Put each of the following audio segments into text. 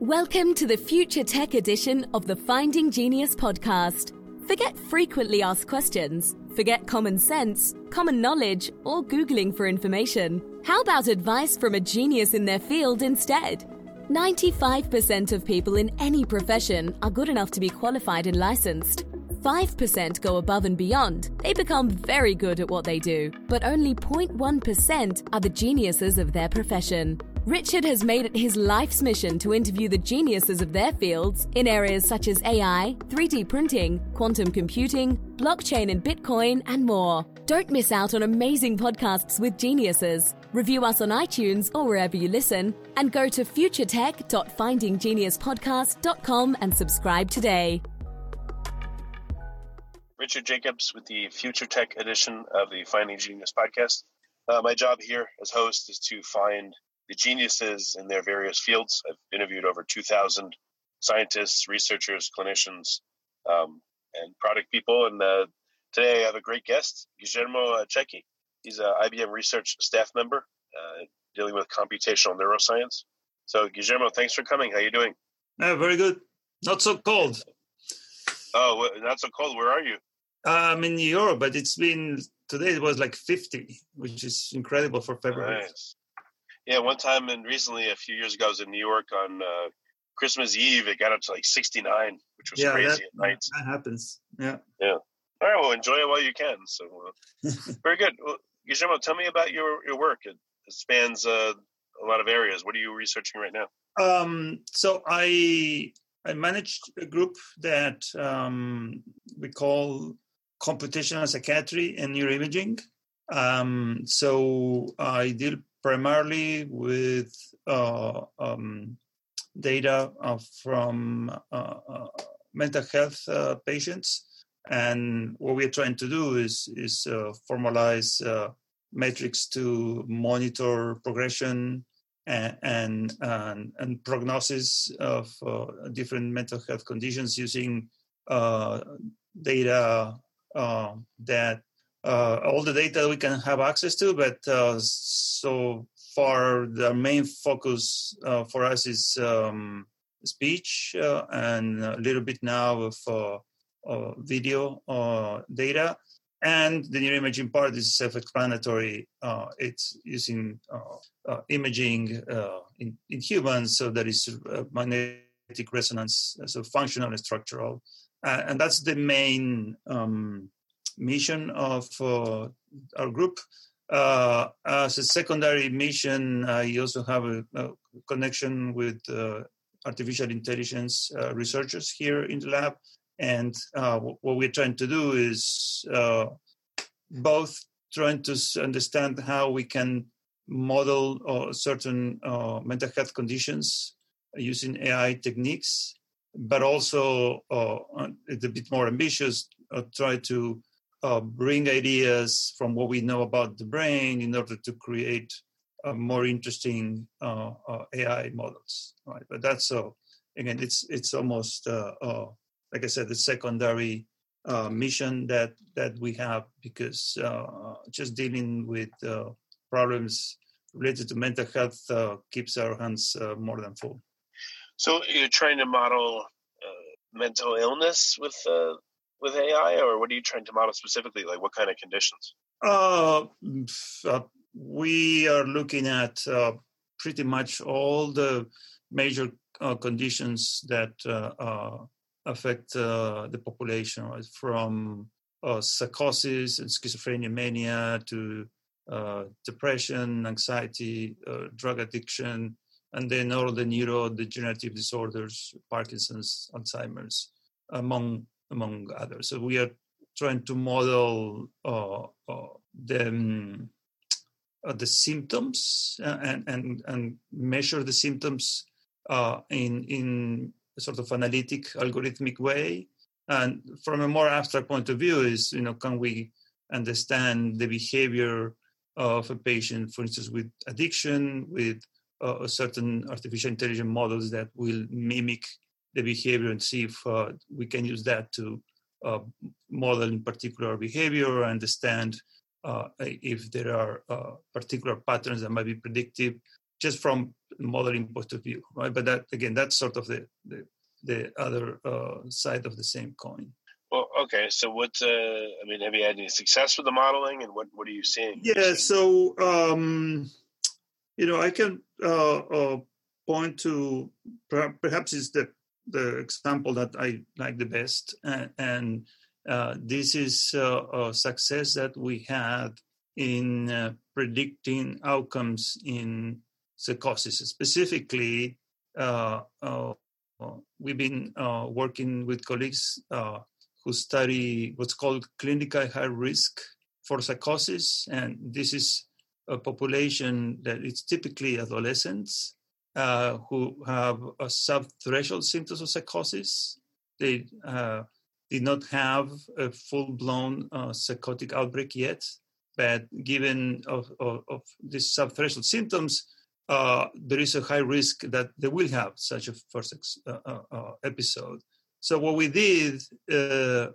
Welcome to the Future Tech edition of the Finding Genius podcast. Forget frequently asked questions, forget common sense, common knowledge, or Googling for information. How about advice from a genius in their field instead? 95% of people in any profession are good enough to be qualified and licensed. 5% go above and beyond. They become very good at what they do, but only 0.1% are the geniuses of their profession. Richard has made it his life's mission to interview the geniuses of their fields in areas such as AI, 3D printing, quantum computing, blockchain and Bitcoin, and more. Don't miss out on amazing podcasts with geniuses. Review us on iTunes or wherever you listen, and go to futuretech.findinggeniuspodcast.com and subscribe today. Richard Jacobs with the Future Tech edition of the Finding Genius podcast. Uh, my job here as host is to find the geniuses in their various fields. I've interviewed over 2,000 scientists, researchers, clinicians, um, and product people. And uh, today I have a great guest, Guillermo Cecchi. He's an IBM research staff member uh, dealing with computational neuroscience. So, Guillermo, thanks for coming. How are you doing? Yeah, very good. Not so cold. Oh, not so cold. Where are you? I'm in New York, but it's been today. It was like 50, which is incredible for February. Nice. Yeah, one time and recently, a few years ago, I was in New York on uh, Christmas Eve. It got up to like 69, which was yeah, crazy that, at night. That happens. Yeah. Yeah. All right. Well, enjoy it while you can. So, uh, very good. Well, Guillermo, tell me about your, your work. It, it spans uh, a lot of areas. What are you researching right now? Um, so I I managed a group that um, we call computational psychiatry and neuroimaging. Um, so I deal primarily with uh, um, data uh, from uh, uh mental health uh, patients. And what we're trying to do is, is uh, formalize metrics to monitor progression and, and, and, and prognosis of different mental health conditions using data that uh, all the data we can have access to, but uh, so far the main focus uh, for us is um, speech uh, and a little bit now of uh, uh, video data. And the neuroimaging part is self-explanatory. it's using imaging in, in, humans, so that is magnetic resonance, so functional and structural. and that's the main um, mission of uh, our group. Uh, as a secondary mission, I also have a, a connection with uh, artificial intelligence researchers here in the lab. And what we're trying to do is both trying to understand how we can model uh, certain uh, mental health conditions using AI techniques, but also uh, a bit more ambitious, try to uh, bring ideas from what we know about the brain in order to create uh, more interesting uh, uh AI models. Right, but that's so. Uh, again, it's it's almost uh, like I said, the secondary mission that that we have because just dealing with problems related to mental health keeps our hands more than full. So you're trying to model mental illness with with AI, or what are you trying to model specifically? Like what kind of conditions? Uh, uh we are looking at uh, pretty much all the major uh, conditions that uh, uh, affect the population, right? from psychosis and schizophrenia, mania to depression, anxiety, drug addiction, and then all the neurodegenerative disorders, Parkinson's, Alzheimer's, among among others. So we are trying to model uh, uh, the, um, uh, the symptoms uh, and, and, and measure the symptoms in, in a sort of analytic, algorithmic way. And from a more abstract point of view is, you know, can we understand the behavior of a patient, for instance, with addiction, with uh, certain artificial intelligence models that will mimic the behavior and see if uh, we can use that to uh, model in particular behavior, understand uh, if there are uh, particular patterns that might be predictive. just from modeling point of view, right? But that again, that's sort of the the, the other uh, side of the same coin. Well, okay. So, what? Uh, I mean, have you had any success with the modeling, and what what are you seeing? Yeah. So, um, you know, I can uh, uh, point to perhaps is the the example that I like the best, and, and uh, this is uh, a success that we had in uh, predicting outcomes in psychosis. Specifically, uh, we've been working with colleagues who study what's called clinical high risk for psychosis, and this is a population that is typically adolescents uh, who have a sub-threshold symptoms of psychosis. They uh, did not have a full-blown uh, psychotic outbreak yet, but given of, of, of these sub-threshold symptoms, uh, there is a high risk that they will have such a first ex- uh, uh, episode. So what we did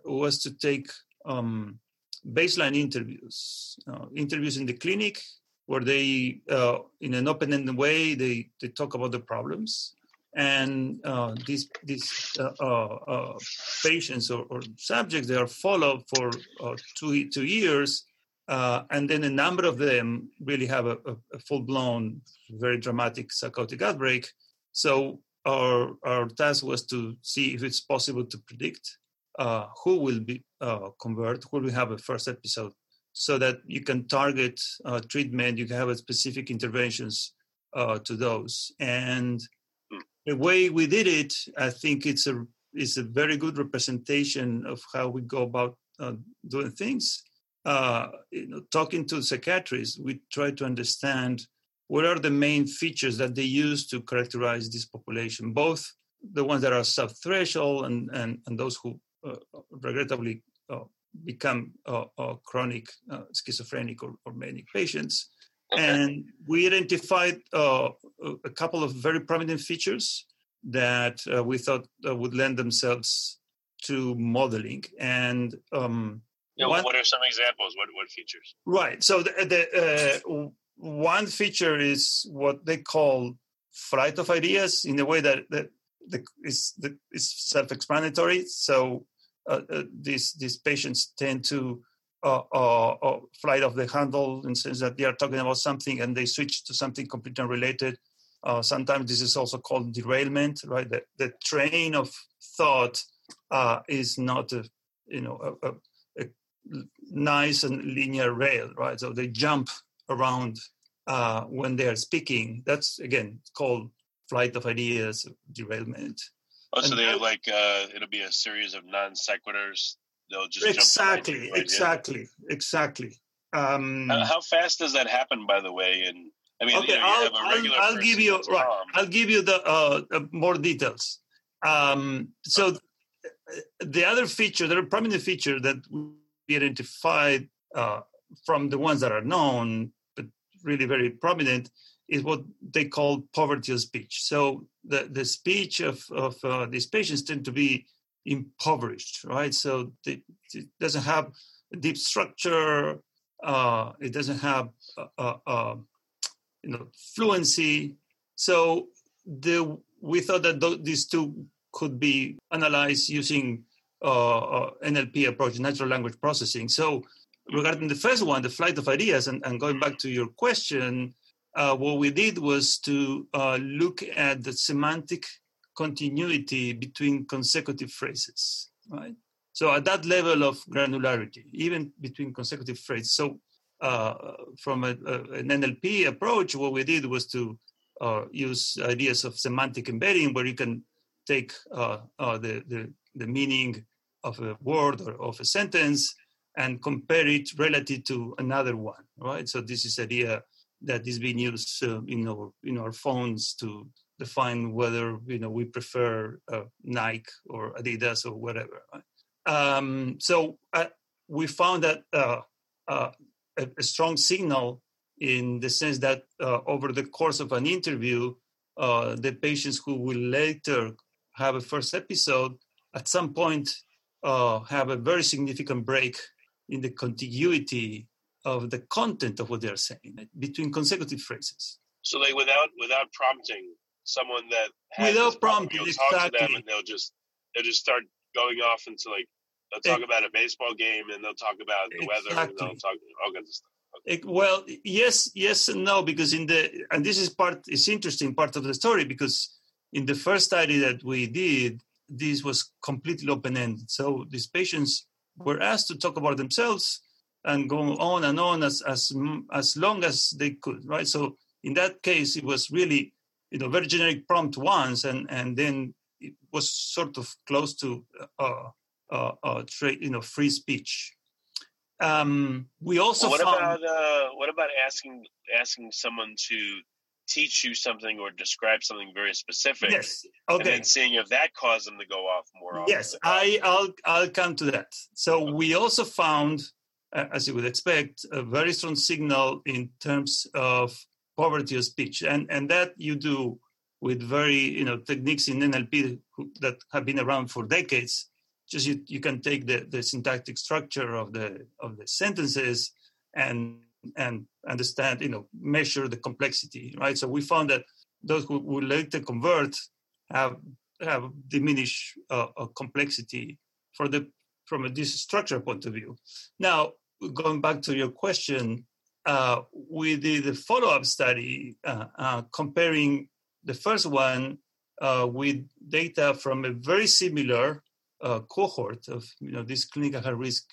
was to take um, baseline interviews, interviews in the clinic where they, uh, in an open-ended way, they, they talk about the problems. And uh, these these uh, uh, uh patients or, or, subjects they are followed for uh, two two years, and then a number of them really have a, a full-blown, very dramatic psychotic outbreak. So our our task was to see if it's possible to predict who will be convert, who will have a first episode so that you can target uh, treatment, you can have specific interventions uh, to those. And hmm. the way we did it, I think it's a is a very good representation of how we go about uh, doing things. Uh, you know, talking to psychiatrists, we try to understand what are the main features that they use to characterize this population, both the ones that are sub-threshold and, and, and those who uh, regrettably uh, become uh, uh, chronic uh, schizophrenic or, or, manic patients. Okay. And we identified uh, a couple of very prominent features that uh, we thought uh, would lend themselves to modeling. And um, yeah, one, what are some examples? What what features? Right. So the, the one feature is what they call flight of ideas in a way that that the, is, that is self-explanatory. So these these patients tend to uh, uh, uh, fly off the handle in the sense that they are talking about something and they switch to something completely unrelated. Uh, sometimes this is also called derailment, right? The, the train of thought is not a you know a, a, a, nice and linear rail, right? So they jump around when they are speaking. That's again called flight of ideas, derailment. Oh, so they like uh, it'll be a series of non sequiturs. They'll just exactly, exactly, exactly. Um, uh, how fast does that happen? By the way, and I mean, okay, you know, I'll, I'll, I'll give you right. I'll give you the uh, uh, more details. Um, so the other feature, the prominent feature that we identified uh, from the ones that are known, but really very prominent, is what they call poverty of speech. So the, the speech of, of uh, these patients tend to be impoverished, right? So they, it doesn't have deep structure. Uh, it doesn't have uh, uh, uh you know fluency. So the we thought that th- these two could be analyzed using NLP approach, natural language processing. So regarding the first one, the flight of ideas, and, and going back to your question, uh, what we did was to uh, look at the semantic continuity between consecutive phrases, right? So at that level of granularity, even between consecutive phrases. So uh, from a, a, an NLP approach, what we did was to uh, use ideas of semantic embedding, where you can take uh, uh, the, the, the meaning of a word or of a sentence and compare it relative to another one, right? So this is idea that is being used uh, in our in our phones to define whether you know we prefer uh, Nike or Adidas or whatever. Um, so uh, we found that uh, uh, a, a, strong signal in the sense that uh, over the course of an interview, the patients who will later have a first episode at some point have a very significant break in the contiguity of the content of what they're saying between consecutive phrases. So like without without prompting someone that without prompting, you'll exactly. talk to them and they'll just they'll just start going off into like they'll talk it, about a baseball game and they'll talk about the exactly. weather and they'll talk all kinds of stuff. Okay. It, well, yes, yes and no, because in the and this is part is interesting part of the story because in the first study that we did, this was completely open ended. So these patients were asked to talk about themselves and go on and on as as as long as they could, right? So in that case, it was really you know very generic prompt once, and and then it was sort of close to uh, uh, uh tra- you know free speech. Um, we also what found, about uh, what about asking asking someone to teach you something or describe something very specific. Yes. Okay. And then seeing if that caused them to go off more often. Yes, I, I'll I'll come to that. So okay. we also found, as you would expect, a very strong signal in terms of poverty of speech, and and that you do with very you know techniques in NLP that have been around for decades. Just you, you can take the, the syntactic structure of the of the sentences and and understand, you know, measure the complexity, right? So we found that those who, later convert have have diminished uh, complexity for the from a structure point of view. Now, going back to your question, uh, we did a follow-up study uh, uh comparing the first one uh, with data from a very similar uh, cohort of you know this clinical high risk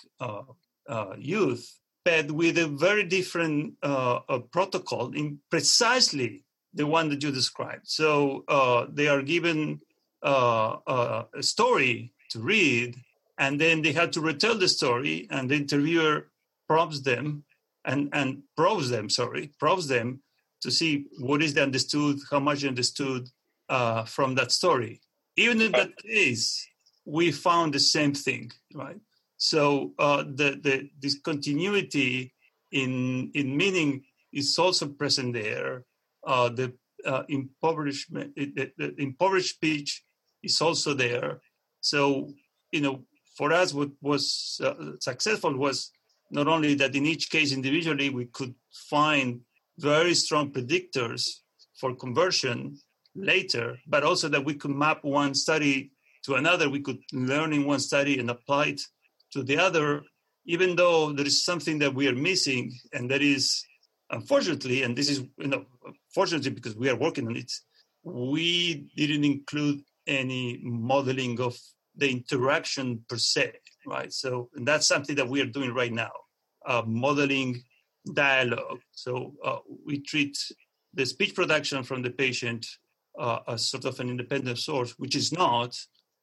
youth but with a very different uh, uh, protocol in precisely the one that you described. So uh, they are given uh, uh, a story to read, and then they had to retell the story, and the interviewer prompts them and, and probes them, sorry, probes them to see what is the understood, how much they understood uh, from that story. Even in that case, we found the same thing, right? So uh, the, the discontinuity in in meaning is also present there. Uh, the uh, impoverishment, the, the, impoverished speech is also there. So you know, for us, what was uh, successful was not only that in each case individually we could find very strong predictors for conversion later, but also that we could map one study to another. We could learn in one study and apply it to the other, even though there is something that we are missing, and that is, unfortunately, and this is, you know, fortunately because we are working on it, we didn't include any modeling of the interaction per se, right? So, that's something that we are doing right now, uh, modeling dialogue. So uh, we treat the speech production from the patient uh, as sort of an independent source, which is not,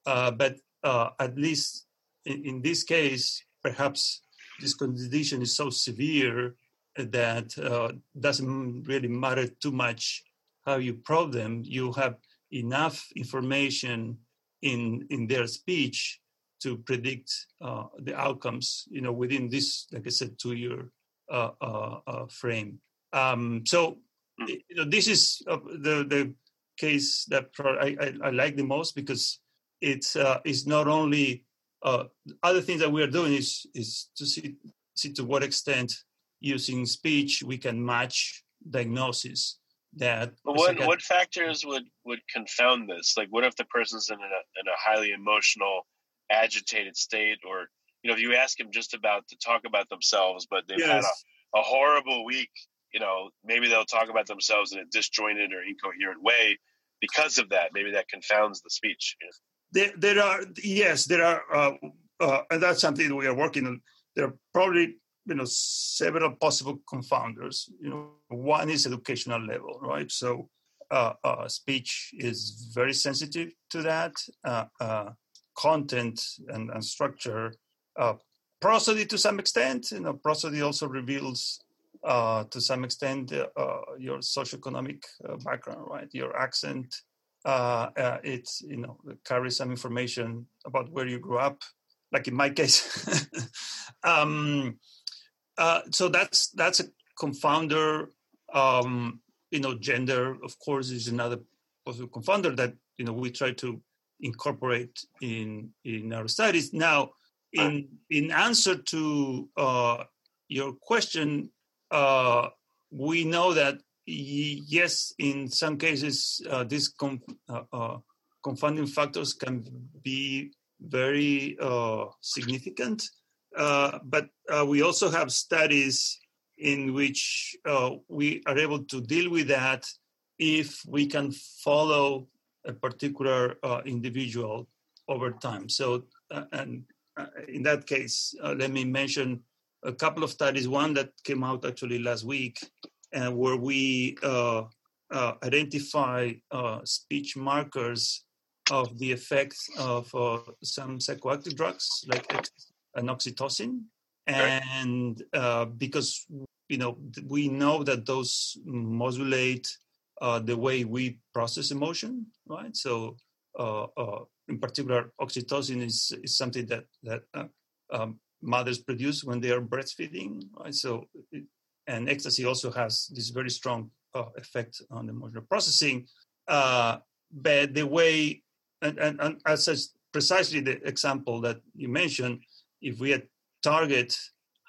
uh, but uh, at least in, in this case, perhaps this condition is so severe that uh, doesn't really matter too much how you probe them. You have enough information in in their speech to predict uh, the outcomes. You know, within this, like I said, two-year uh, uh, uh frame. Um, so, you know, this is uh, the the case that I, I, I, like the most because it's uh, it's not only uh, other things that we are doing is is to see see to what extent using speech we can match diagnosis that what what factors would would confound this like what if the person's in a in a highly emotional agitated state or you know if you ask them just about to talk about themselves but they've yes. had a, a horrible week you know maybe they'll talk about themselves in a disjointed or incoherent way because of that maybe that confounds the speech you know? There, there are yes, there are, uh, uh, and that's something we are working on. There are probably you know several possible confounders. You know, one is educational level, right? So uh, uh speech is very sensitive to that. Uh, uh, content and, and structure, prosody to some extent. You know, prosody also reveals to some extent your socioeconomic background, right? Your accent uh, uh, it you know carries some information about where you grew up, like in my case. um, uh, so that's that's a confounder. Um, you know, gender, of course, is another possible confounder that you know we try to incorporate in in our studies. Now, in in answer to uh, your question, uh, we know that yes, in some cases, uh, these uh, uh, confounding factors can be very uh, significant. Uh, but uh, we also have studies in which we are able to deal with that if we can follow a particular uh, individual over time. So, uh, and uh, in that case, let me mention a couple of studies. One that came out actually last week uh, where we uh, uh, identify speech markers of the effects of some psychoactive drugs like an oxytocin. And because you know we know that those modulate uh, the way we process emotion right so uh, uh, in particular oxytocin is, is something that that um, mothers produce when they are breastfeeding right so it, and ecstasy also has this very strong uh, effect on emotional processing. Uh, but the way, and, and, and as precisely the example that you mentioned, if we had target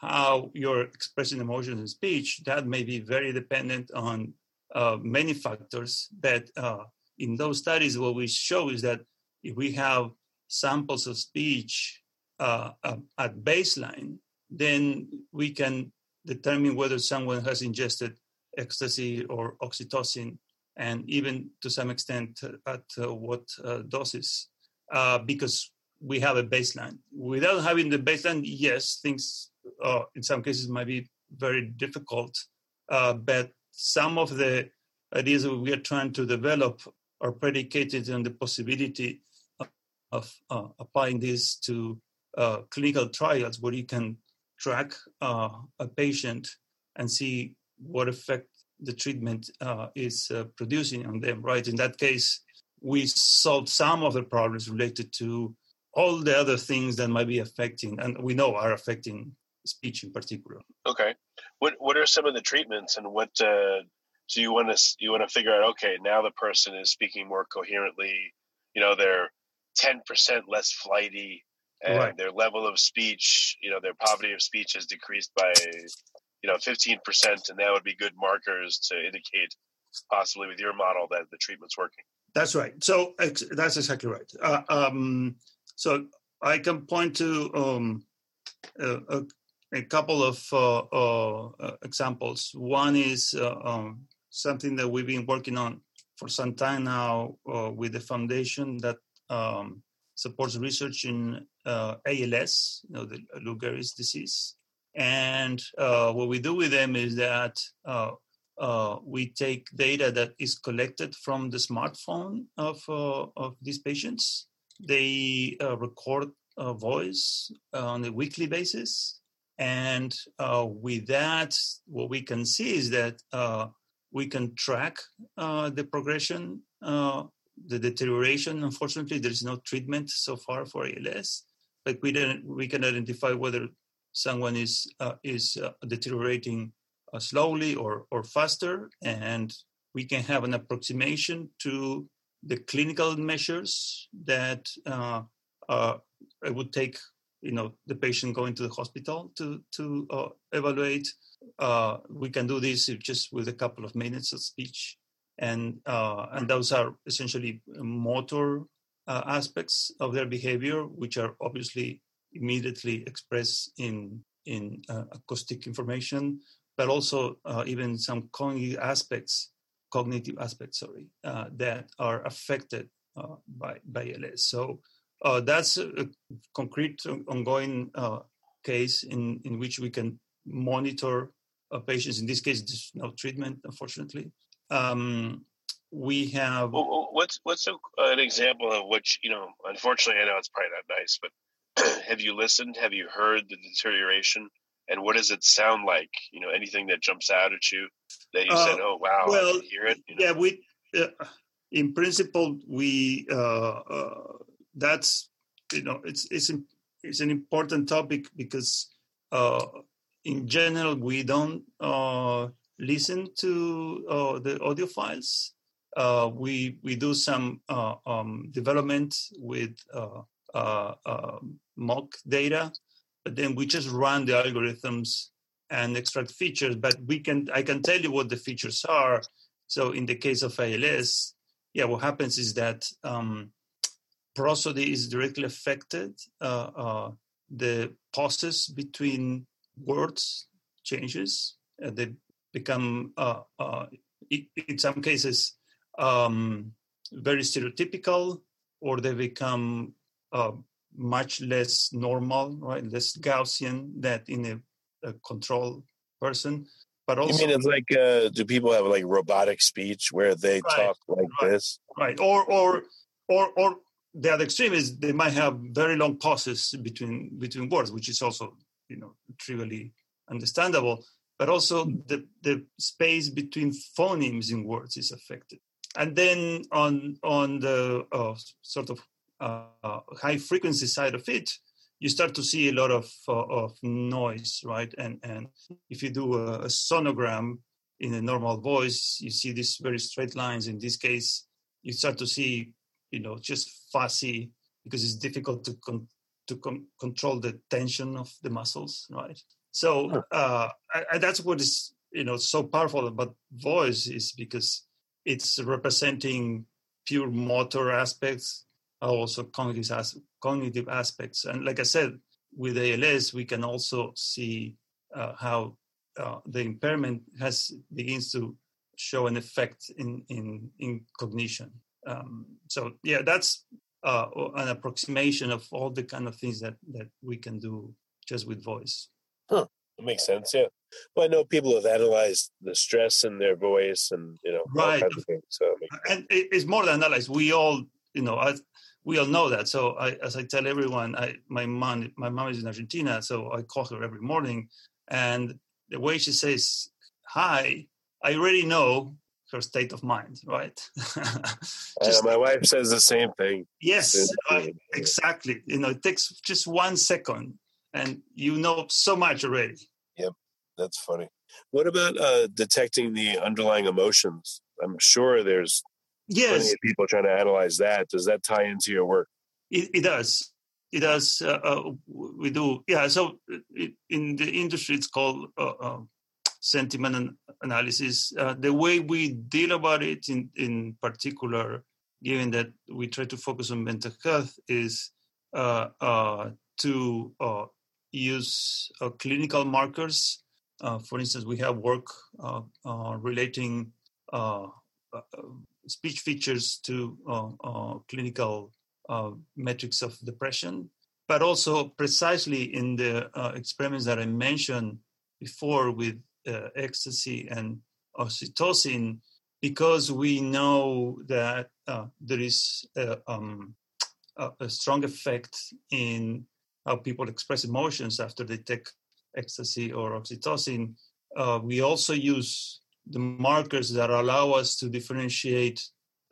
how you're expressing emotions in speech, that may be very dependent on uh, many factors. that uh, in those studies, what we show is that if we have samples of speech uh, at baseline, then we can determine whether someone has ingested ecstasy or oxytocin, and even to some extent at uh, what uh, doses, because we have a baseline. Without having the baseline, yes, things in some cases might be very difficult, but some of the ideas that we are trying to develop are predicated on the possibility of, of uh, applying this to clinical trials where you can track uh, a patient and see what effect the treatment uh, is uh, producing on them, right? In that case, we solved some of the problems related to all the other things that might be affecting, and we know are affecting speech in particular. Okay, what what are some of the treatments, and what uh, so you want to you want to figure out? Okay, now the person is speaking more coherently. You know, they're ten percent less flighty and right. their level of speech, you know, their poverty of speech has decreased by, you know, 15%, and that would be good markers to indicate possibly with your model that the treatment's working. That's right. So that's exactly right. Uh, um, so I can point to um, a, a, couple of uh, uh, examples. One is uh, um, something that we've been working on for some time now with the foundation that um, supports research in ALS, you know, the Lou Gehrig's disease. And what we do with them is that uh, we take data that is collected from the smartphone of, uh, of these patients. They uh, record a voice on a weekly basis. And with that, what we can see is that we can track the progression the deterioration. Unfortunately, there is no treatment so far for ALS, but we don't, we can identify whether someone is uh, is uh, deteriorating uh, slowly or or faster, and we can have an approximation to the clinical measures that uh, uh, it would take. You know, the patient going to the hospital to to uh, evaluate. we can do this just with a couple of minutes of speech and uh, and those are essentially motor uh, aspects of their behavior, which are obviously immediately expressed in in uh, acoustic information, but also uh, even some cognitive aspects, cognitive aspects, sorry, uh, that are affected uh, by by ALS. So that's a concrete ongoing case in in which we can monitor patients. In this case, there's no treatment, unfortunately, um, we have. What's what's a, an example of which you know? Unfortunately, I know it's probably not nice, but have you listened? Have you heard the deterioration? And what does it sound like? You know, anything that jumps out at you that you uh, said, "Oh, wow, well, I hear it." You know? Yeah, we. Uh, in principle, we uh, uh, that's you know it's it's it's an important topic because uh, in general we don't uh, listen to uh, the audio files. Uh, we we do some uh, um, development with uh, um, mock data, but then we just run the algorithms and extract features. But we can I can tell you what the features are. So in the case of ALS, yeah, what happens is that um, prosody is directly affected. Uh, uh, the pauses between words changes. They become, uh, uh, in some cases, um, very stereotypical, or they become uh, much less normal, right? Less Gaussian than in a, a control person. But also, you mean it's like uh, do people have like robotic speech where they right, talk like right, this? Right. Or or or or the other extreme is they might have very long pauses between between words, which is also you know trivially understandable. But also the the space between phonemes in words is affected. And then on on the uh, sort of uh, high frequency side of it, you start to see a lot of uh, of noise, right? And and if you do a, a, sonogram in a normal voice, you see these very straight lines. In this case, you start to see, you know, just fuzzy because it's difficult to con- to con- control the tension of the muscles, right? So uh, I, I, that's what is you know so powerful about voice is because it's representing pure motor aspects also cognitive, as, cognitive aspects. And like I said, with ALS, we can also see uh, how uh, the impairment has begins to show an effect in in, in cognition. Um, so yeah, that's uh, an approximation of all the kind of things that that we can do just with voice. Huh. That makes sense. Yeah. Well, I know people have analyzed the stress in their voice, and you know, right. So, and it's more than analyzed. We all, you know, as we all know that. So I, as I tell everyone, I, my mom, my mom is in Argentina, so I call her every morning, and the way she says hi, I already know her state of mind, right? just, uh, my wife says the same thing. Yes, exactly. You know, it takes just one second, and you know so much already. Yep, that's funny. What about uh, detecting the underlying emotions? I'm sure there's yes people trying to analyze that does that tie into your work it, it does it does uh, uh, we do yeah so it, in the industry it's called uh, uh sentiment analysis. Uh, the way we deal about it in in particular given that we try to focus on mental health is uh, to use clinical markers. For instance we have work relating speech features to uh, uh, clinical uh, metrics of depression, but also precisely in the experiments that I mentioned before with ecstasy and oxytocin, because we know that uh, there is a, um, a, strong effect in how people express emotions after they take ecstasy or oxytocin. Uh, we also use the markers that allow us to differentiate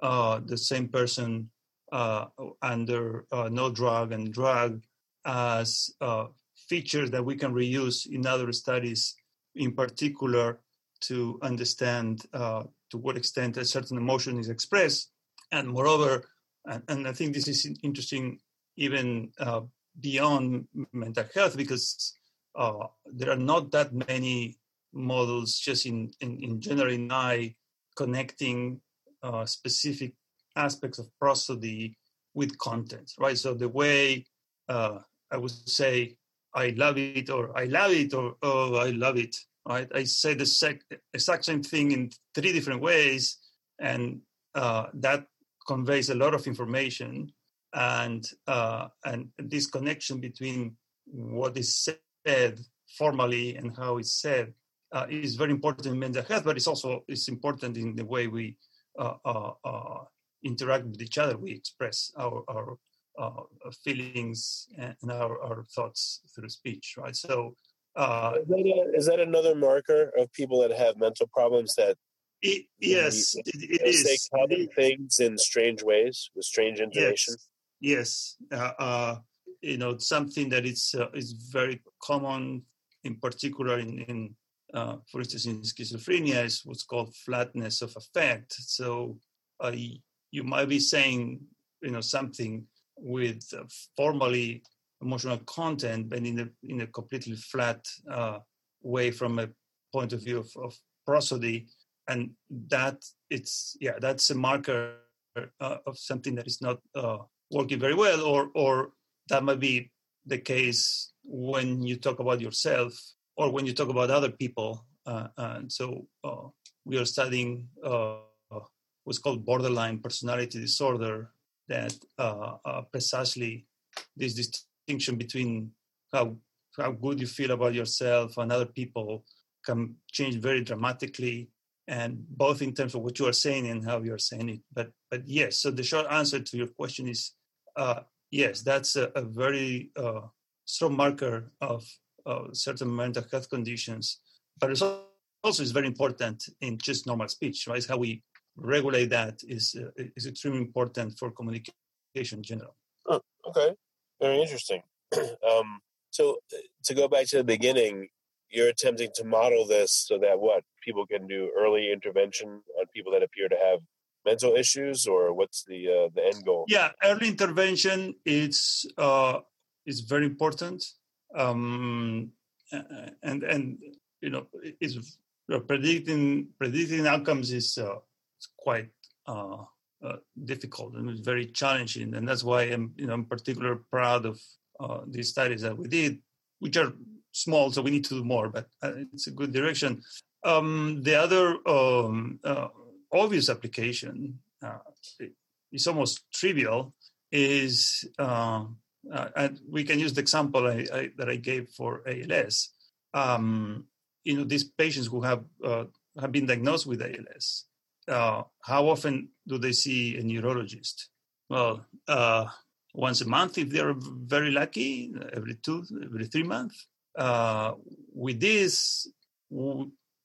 uh, the same person uh, under uh, no drug and drug as uh, features that we can reuse in other studies, in particular to understand uh, to what extent a certain emotion is expressed. And moreover, and, and I think this is interesting even uh, beyond mental health because there are not that many models just in, in, in general in AI connecting uh, specific aspects of prosody with content, right? So the way uh, I would say I love it or I love it or oh I love it, right? I say the sec- exact same thing in three different ways, and uh, that conveys a lot of information and uh, and this connection between what is said formally and how it's said uh, is very important in mental health, but it's also it's important in the way we uh, uh, uh interact with each other. We express our our uh, feelings and our, our thoughts through speech, right? So, uh, is, that a, is, that another marker of people that have mental problems that? It, yes, it, it is. Say common things in strange ways with strange intonation. Yes, yes. you know, something that is is very common, in particular in, in uh, for instance, in schizophrenia, is what's called flatness of affect. So uh, you might be saying, you know, something with uh, formally emotional content, but in a in a completely flat uh, way from a point of view of, of prosody, and that it's yeah that's a marker uh, of something that is not uh, working very well, or or that might be the case when you talk about yourself or when you talk about other people. Uh, and so uh, we are studying what's called borderline personality disorder, that uh, precisely this distinction between how how good you feel about yourself and other people can change very dramatically and both in terms of what you are saying and how you are saying it. But but yes so the short answer to your question is uh, yes that's a, a very uh, strong marker of uh, certain mental health conditions but it's also is very important in just normal speech right? It's how we regulate that is uh, is extremely important for communication in general. Oh, okay. Very interesting. Um, so uh, to go back to the beginning, you're attempting to model this so that what? People can do early intervention on people that appear to have mental issues, or what's the uh, the end goal? Yeah, early intervention is uh, is very important, um, and and you know is predicting predicting outcomes is uh, quite uh, uh, difficult and it's very challenging, and that's why I'm you know I'm particularly proud of uh, these studies that we did, which are small, so we need to do more, but uh, it's a good direction. Um, the other um, uh, obvious application uh, is almost trivial. Is uh, and we can use the example I, I, that I gave for ALS. Um, you know, these patients who have have been diagnosed with ALS. How often do they see a neurologist? Well, once a month if they're very lucky, every two, every three months. Uh, with this,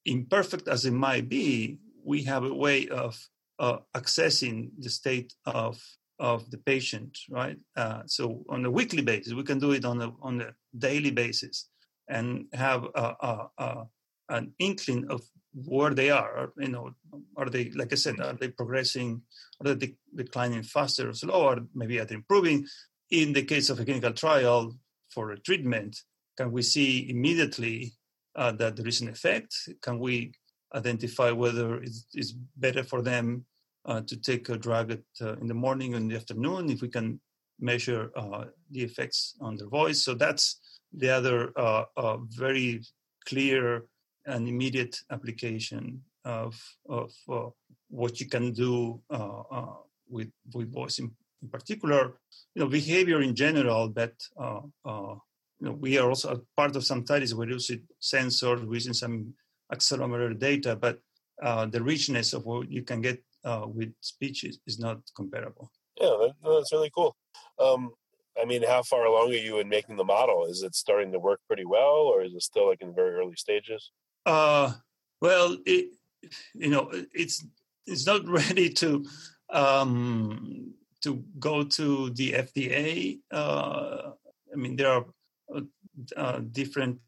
imperfect as it might be, we have a way of uh, accessing the state of of the patient, right? Uh, so on a weekly basis, we can do it on a on a daily basis, and have a, a, a, an inkling of where they are. You know, are they like I said, are they progressing? Are they declining faster or slower? Maybe are they improving? In the case of a clinical trial for a treatment, can we see immediately uh, that there is an effect? Can we identify whether it's, it's better for them uh, to take a drug at, uh, in the morning or in the afternoon? If we can measure uh, the effects on their voice, so that's the other uh, uh, very clear an immediate application of, of uh, what you can do uh, uh, with, with voice in, in, particular, you know, behavior in general, but uh, uh, you know, we are also part of some studies where we use sensors, we're using some accelerometer data, but uh, the richness of what you can get with speech is, is, not comparable. Yeah, that, that's really cool. Um, I mean, how far along are you in making the model? Is it starting to work pretty well, or is it still like in very early stages? Uh, well, it, you know, it's it's not ready to um, to go to the FDA. Uh, I mean, there are uh, uh, different.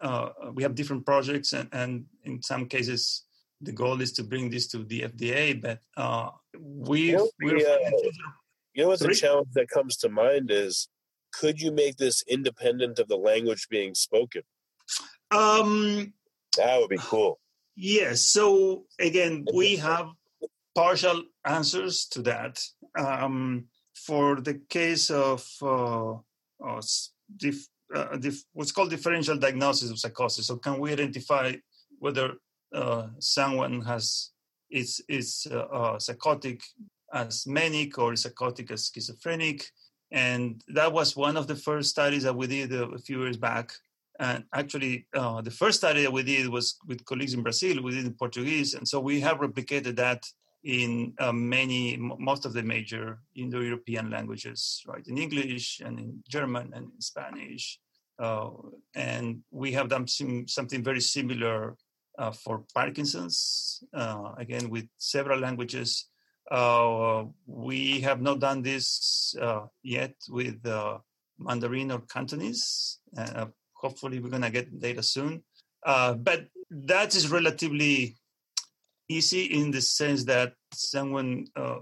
Uh, we have different projects, and, and, in some cases, the goal is to bring this to the FDA. But uh, we, you know, uh, you know, what the challenge that comes to mind is: could you make this independent of the language being spoken? Um, that would be cool. Yes. So again, we have partial answers to that. Um, for the case of uh, uh, dif- uh, dif- what's called differential diagnosis of psychosis, so can we identify whether uh, someone has is is uh, uh, psychotic as manic or psychotic as schizophrenic? And that was one of the first studies that we did a, a few years back. And actually, uh, the first study that we did was with colleagues in Brazil. We did in Portuguese, and so we have replicated that in uh, many, most of the major Indo-European languages, right? In English and in German and in Spanish, uh, and we have done some, something very similar uh, for Parkinson's. Uh, again, with several languages. Uh, we have not done this yet with Mandarin or Cantonese hopefully we're going to get data soon. Uh, but that is relatively easy in the sense that someone uh,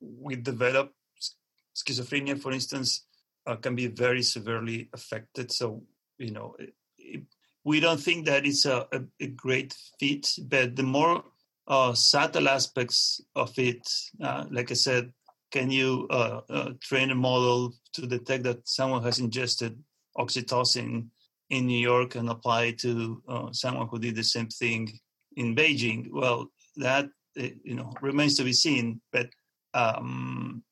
with developed schizophrenia, for instance, uh, can be very severely affected. So, you know, it, we don't think that it's a, a, a great fit, but the more uh, subtle aspects of it, uh, like I said, can you uh, uh, train a model to detect that someone has ingested oxytocin in New York and apply it to uh, someone who did the same thing in Beijing? Well, that you know remains to be seen, but um,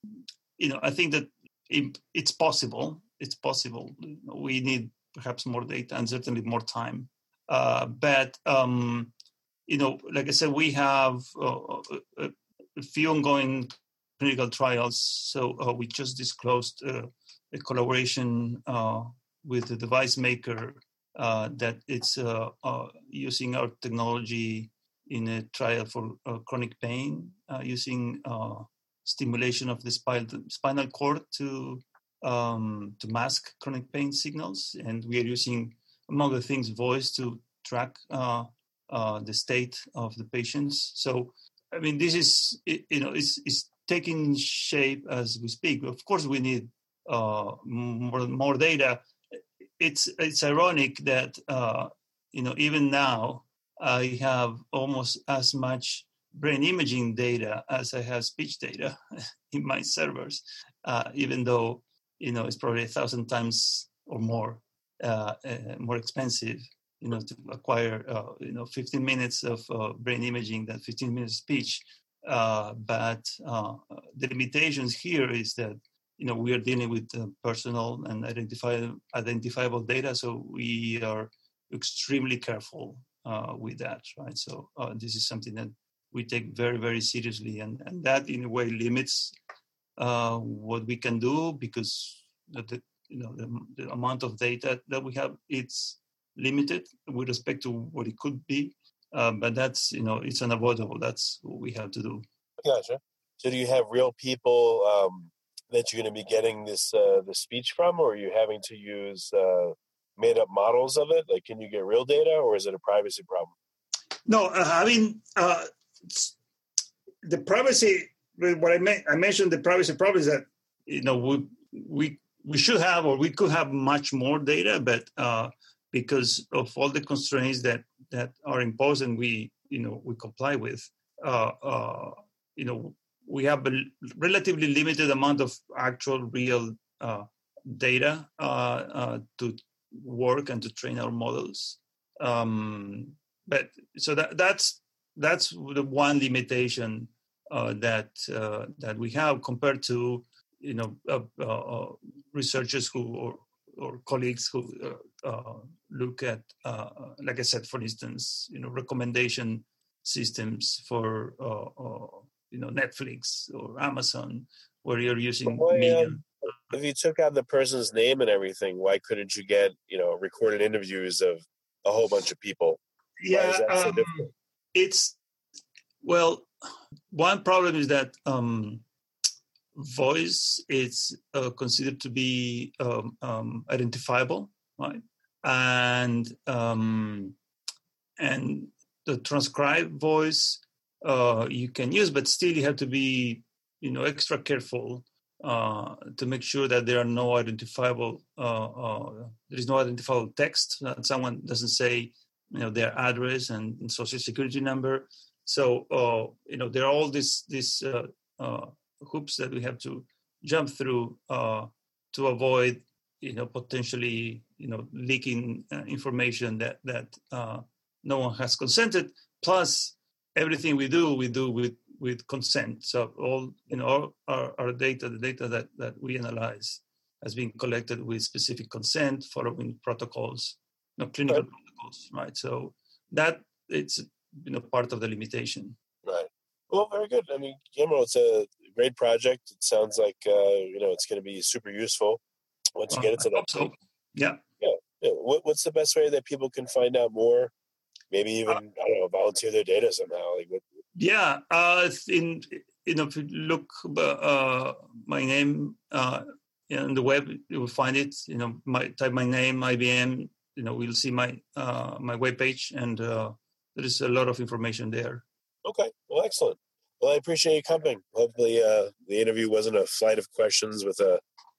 you know I think that it, it's possible. It's possible. We need perhaps more data and certainly more time. Uh, but um, you know, like I said, we have uh, a, a, few ongoing clinical trials. So uh, we just disclosed uh, a collaboration uh, with the device maker uh, that it's using our technology in a trial for chronic pain using stimulation of the spinal spinal cord to um, to mask chronic pain signals, and we are using, among other things, voice to track uh, uh, the state of the patients. So, I mean, this is you know it's, is taking shape as we speak. Of course, we need uh, more more data. It's it's ironic that uh, you know even now I have almost as much brain imaging data as I have speech data in my servers, uh, even though you know, it's probably a thousand times or more uh, uh, more expensive, you know, to acquire, uh, you know, 15 minutes of uh, brain imaging than 15 minutes speech. But the limitations here is that, you know, we are dealing with personal and identifiable, identifiable data, so we are extremely careful with that, right? So this is something that we take very, very seriously, and, and that in a way limits uh, what we can do because the, you know the, the, amount of data that we have it's limited with respect to what it could be uh, but that's you know it's unavoidable. That's what we have to do. Gotcha. So do you have real people um, that you're going to be getting this uh, the speech from or are you having to use uh, made up models of it? Like can you get real data or is it a privacy problem? No uh, i mean uh, the privacy what I, I mentioned the privacy problem is that you know we we we should have or we could have much more data, but uh, because of all the constraints that that are imposed and we you know we comply with, uh, uh, you know we have a relatively limited amount of actual real uh, data uh, uh, to work and to train our models. Um, but so that that's that's the one limitation uh, that uh, that we have compared to you know uh, researchers who or, or colleagues who look at like I said for instance you know recommendation systems for you know Netflix or Amazon where you're using media. Um, if you took out the person's name and everything, why couldn't you get you know recorded interviews of a whole bunch of people? Yeah, um, it's well, one problem is that um, voice is uh, considered to be um, um, identifiable, right? And um, and the transcribed voice uh, you can use, but still you have to be, you know, extra careful uh, to make sure that there are no identifiable uh, uh, there is no identifiable text that someone doesn't say you know their address and, and social security number so uh, you know there are all these these hoops that we have to jump through uh, to avoid you know potentially you know leaking information that that uh, no one has consented. Plus everything we do we do with with consent. So all you know our, our data, the data that that we analyze, has been collected with specific consent, following protocols, you know, clinical right. protocols, right? So that it's you know part of the limitation. Right. Well, very good. I mean, Guillermo, it's a great project. It sounds like uh, you know it's going to be super useful once you get into that. So. Yeah. Yeah. yeah. What, what's the best way that people can find out more? Maybe even uh, I don't know, volunteer their data somehow. Like what? Yeah. Uh, in you know, if you look uh, my name uh, on the web, you will find it. You know, my type my name, IBM. You know, we'll see my uh, my web page and uh, there is a lot of information there. Okay, well, excellent. Well, I appreciate you coming. Hopefully, uh, the interview wasn't a flight of questions with a,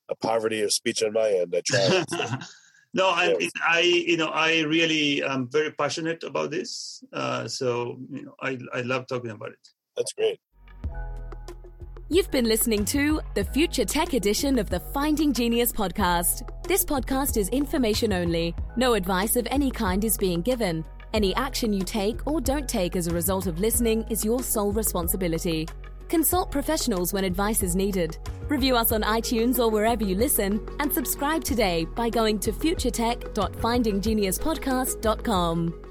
a poverty of speech on my end. I tried. No, I, yes. I, you know, I really am very passionate about this. Uh, so, you know, I, I love talking about it. That's great. You've been listening to the Future Tech edition of the Finding Genius podcast. This podcast is information only. No advice of any kind is being given. Any action you take or don't take as a result of listening is your sole responsibility. Consult professionals when advice is needed. Review us on iTunes or wherever you listen, and subscribe today by going to futuretech.findinggeniuspodcast.com.